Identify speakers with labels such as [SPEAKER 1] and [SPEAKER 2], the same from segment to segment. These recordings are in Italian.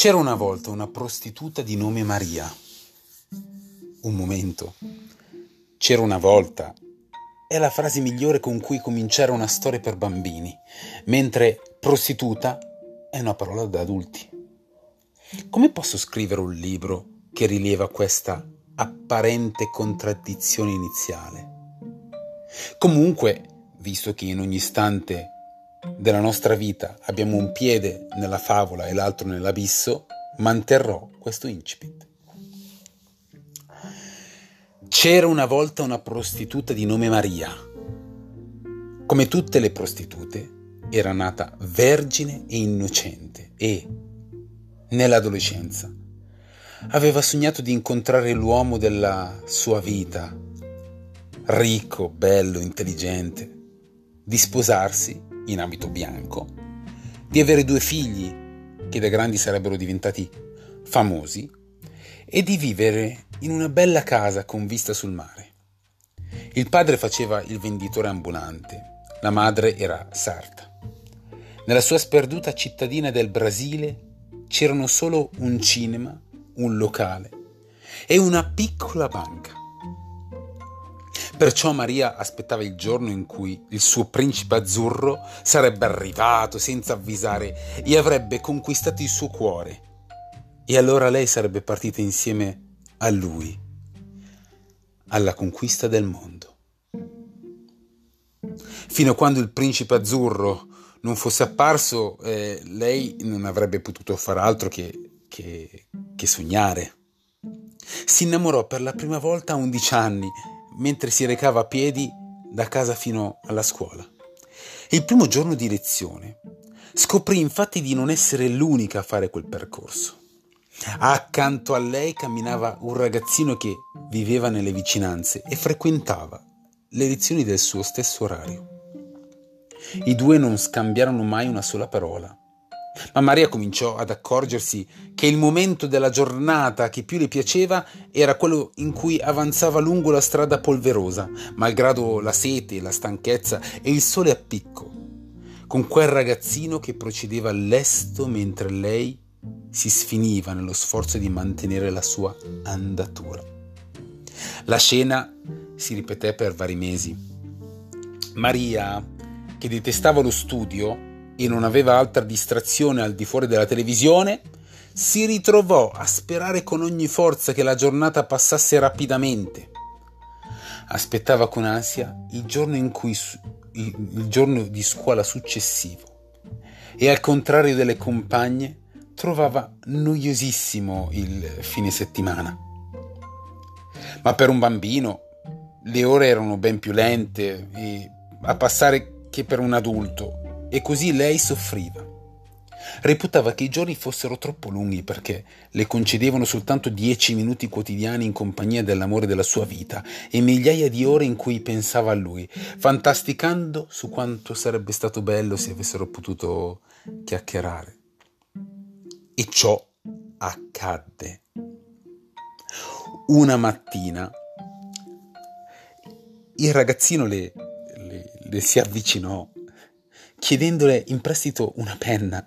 [SPEAKER 1] C'era una volta una prostituta di nome Maria. Un momento. C'era una volta è la frase migliore con cui cominciare una storia per bambini, mentre prostituta è una parola da adulti. Come posso scrivere un libro che rileva questa apparente contraddizione iniziale? Comunque, visto che in ogni istante della nostra vita abbiamo un piede nella favola e l'altro nell'abisso, manterrò questo incipit. C'era una volta una prostituta di nome Maria. Come tutte le prostitute, era nata vergine e innocente e, nell'adolescenza, aveva sognato di incontrare l'uomo della sua vita, ricco, bello, intelligente, di sposarsi in abito bianco, di avere due figli che da grandi sarebbero diventati famosi e di vivere in una bella casa con vista sul mare. Il padre faceva il venditore ambulante, la madre era sarta. Nella sua sperduta cittadina del Brasile c'erano solo un cinema, un locale e una piccola banca. Perciò Maria aspettava il giorno in cui il suo principe azzurro sarebbe arrivato senza avvisare e avrebbe conquistato il suo cuore. E allora lei sarebbe partita insieme a lui, alla conquista del mondo. Fino a quando il principe azzurro non fosse apparso, eh, lei non avrebbe potuto far altro che, che, che sognare. Si innamorò per la prima volta a 11 anni mentre si recava a piedi da casa fino alla scuola. Il primo giorno di lezione scoprì infatti di non essere l'unica a fare quel percorso. Accanto a lei camminava un ragazzino che viveva nelle vicinanze e frequentava le lezioni del suo stesso orario. I due non scambiarono mai una sola parola. Ma Maria cominciò ad accorgersi che il momento della giornata che più le piaceva era quello in cui avanzava lungo la strada polverosa, malgrado la sete, la stanchezza e il sole a picco, con quel ragazzino che procedeva lesto mentre lei si sfiniva nello sforzo di mantenere la sua andatura. La scena si ripeté per vari mesi. Maria, che detestava lo studio, e non aveva altra distrazione al di fuori della televisione, si ritrovò a sperare con ogni forza che la giornata passasse rapidamente. Aspettava con ansia il giorno, in cui, il, giorno di scuola successivo e al contrario delle compagne trovava noiosissimo il fine settimana. Ma per un bambino le ore erano ben più lente e a passare che per un adulto e così lei soffriva. Reputava che i giorni fossero troppo lunghi perché le concedevano soltanto dieci minuti quotidiani in compagnia dell'amore della sua vita e migliaia di ore in cui pensava a lui, fantasticando su quanto sarebbe stato bello se avessero potuto chiacchierare. E ciò accadde. Una mattina il ragazzino le, le, le si avvicinò chiedendole in prestito una penna.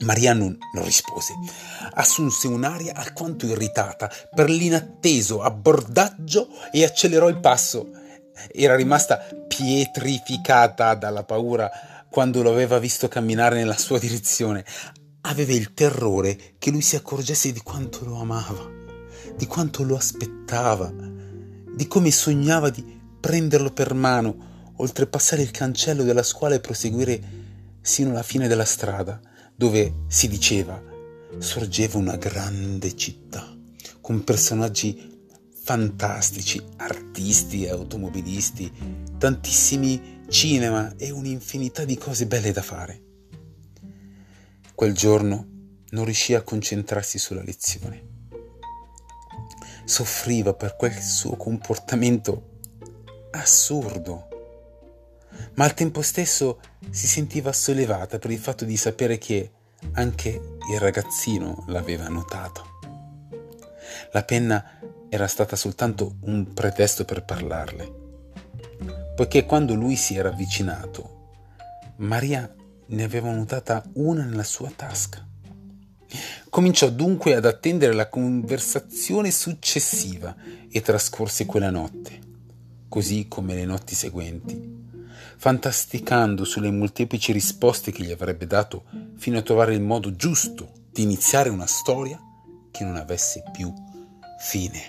[SPEAKER 1] Maria non, non, rispose. Assunse un'aria alquanto irritata per l'inatteso abbordaggio e accelerò il passo. Era rimasta pietrificata dalla paura quando lo aveva visto camminare nella sua direzione. Aveva il terrore che lui si accorgesse di quanto lo amava, di quanto lo aspettava, di come sognava di prenderlo per mano oltrepassare il cancello della scuola e proseguire sino alla fine della strada, dove, si diceva, sorgeva una grande città, con personaggi fantastici, artisti e automobilisti, tantissimi cinema e un'infinità di cose belle da fare. Quel giorno non riuscì a concentrarsi sulla lezione. Soffriva per quel suo comportamento assurdo ma al tempo stesso si sentiva sollevata per il fatto di sapere che anche il ragazzino l'aveva notato. La penna era stata soltanto un pretesto per parlarle, poiché quando lui si era avvicinato, Maria ne aveva notata una nella sua tasca. Cominciò dunque ad attendere la conversazione successiva e trascorse quella notte, così come le notti seguenti, fantasticando sulle molteplici risposte che gli avrebbe dato fino a trovare il modo giusto di iniziare una storia che non avesse più fine.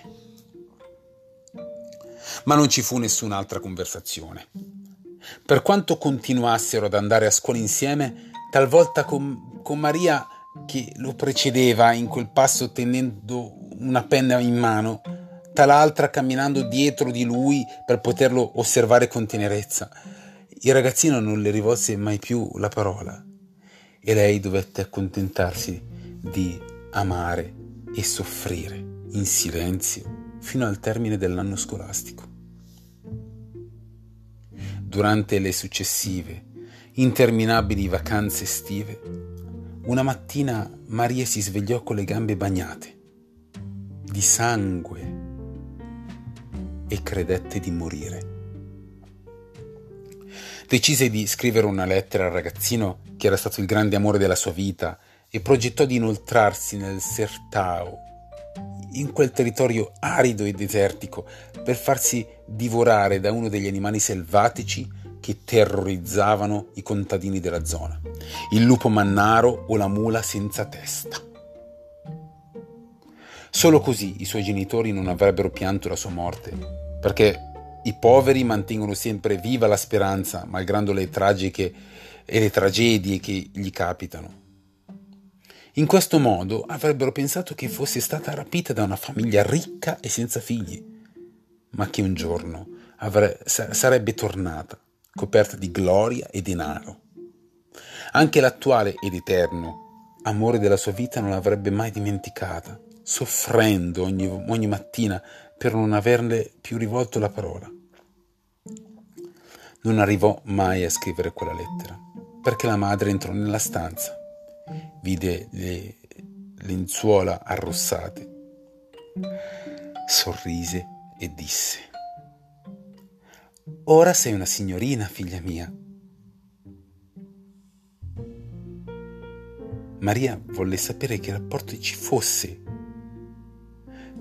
[SPEAKER 1] Ma non ci fu nessun'altra conversazione. Per quanto continuassero ad andare a scuola insieme, talvolta con, con Maria che lo precedeva in quel passo tenendo una penna in mano, tal'altra camminando dietro di lui per poterlo osservare con tenerezza. Il ragazzino non le rivolse mai più la parola e lei dovette accontentarsi di amare e soffrire in silenzio fino al termine dell'anno scolastico. Durante le successive, interminabili vacanze estive, una mattina Maria si svegliò con le gambe bagnate di sangue e credette di morire. Decise di scrivere una lettera al ragazzino che era stato il grande amore della sua vita e progettò di inoltrarsi nel Sertao, in quel territorio arido e desertico, per farsi divorare da uno degli animali selvatici che terrorizzavano i contadini della zona, il lupo mannaro o la mula senza testa. Solo così i suoi genitori non avrebbero pianto la sua morte, perché i poveri mantengono sempre viva la speranza, malgrado le tragiche e le tragedie che gli capitano. In questo modo avrebbero pensato che fosse stata rapita da una famiglia ricca e senza figli, ma che un giorno avre- sarebbe tornata, coperta di gloria e denaro. Anche l'attuale ed eterno amore della sua vita non l'avrebbe mai dimenticata, soffrendo ogni, ogni mattina per non averle più rivolto la parola. Non arrivò mai a scrivere quella lettera, perché la madre entrò nella stanza vide le lenzuola arrossate, sorrise e disse, Ora sei una signorina, figlia mia. Maria volle sapere che rapporto ci fosse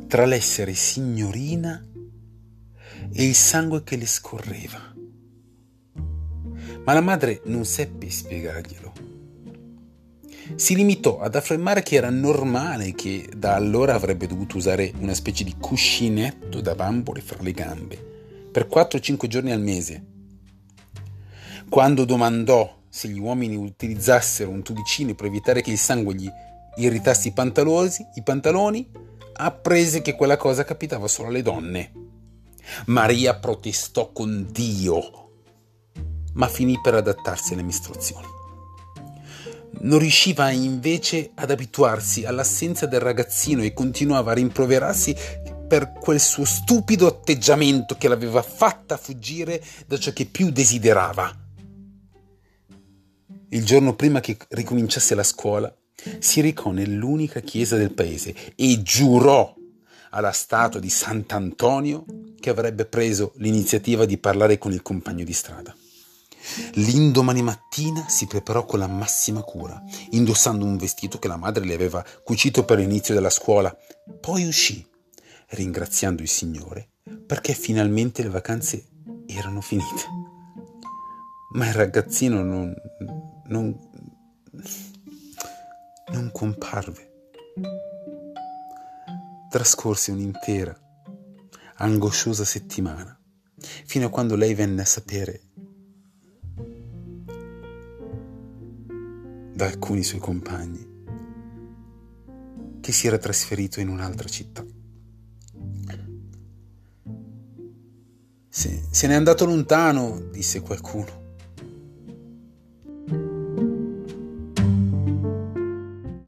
[SPEAKER 1] tra l'essere signorina e il sangue che le scorreva. Ma la madre non seppe spiegarglielo si limitò ad affermare che era normale che da allora avrebbe dovuto usare una specie di cuscinetto da bambole fra le gambe per 4-5 giorni al mese. Quando domandò se gli uomini utilizzassero un tubicino per evitare che il sangue gli irritasse i, i pantaloni, apprese che quella cosa capitava solo alle donne. Maria protestò con Dio, ma finì per adattarsi alle mestruazioni non riusciva invece ad abituarsi all'assenza del ragazzino e continuava a rimproverarsi per quel suo stupido atteggiamento che l'aveva fatta fuggire da ciò che più desiderava. Il giorno prima che ricominciasse la scuola, si recò nell'unica chiesa del paese e giurò alla statua di Sant'Antonio che avrebbe preso l'iniziativa di parlare con il compagno di strada. L'indomani mattina si preparò con la massima cura, indossando un vestito che la madre le aveva cucito per l'inizio della scuola. Poi uscì, ringraziando il Signore perché finalmente le vacanze erano finite. Ma il ragazzino non, non, non comparve. Trascorse un'intera, angosciosa settimana, fino a quando lei venne a sapere da alcuni suoi compagni che si era trasferito in un'altra città. Se, se n'è andato lontano, disse qualcuno.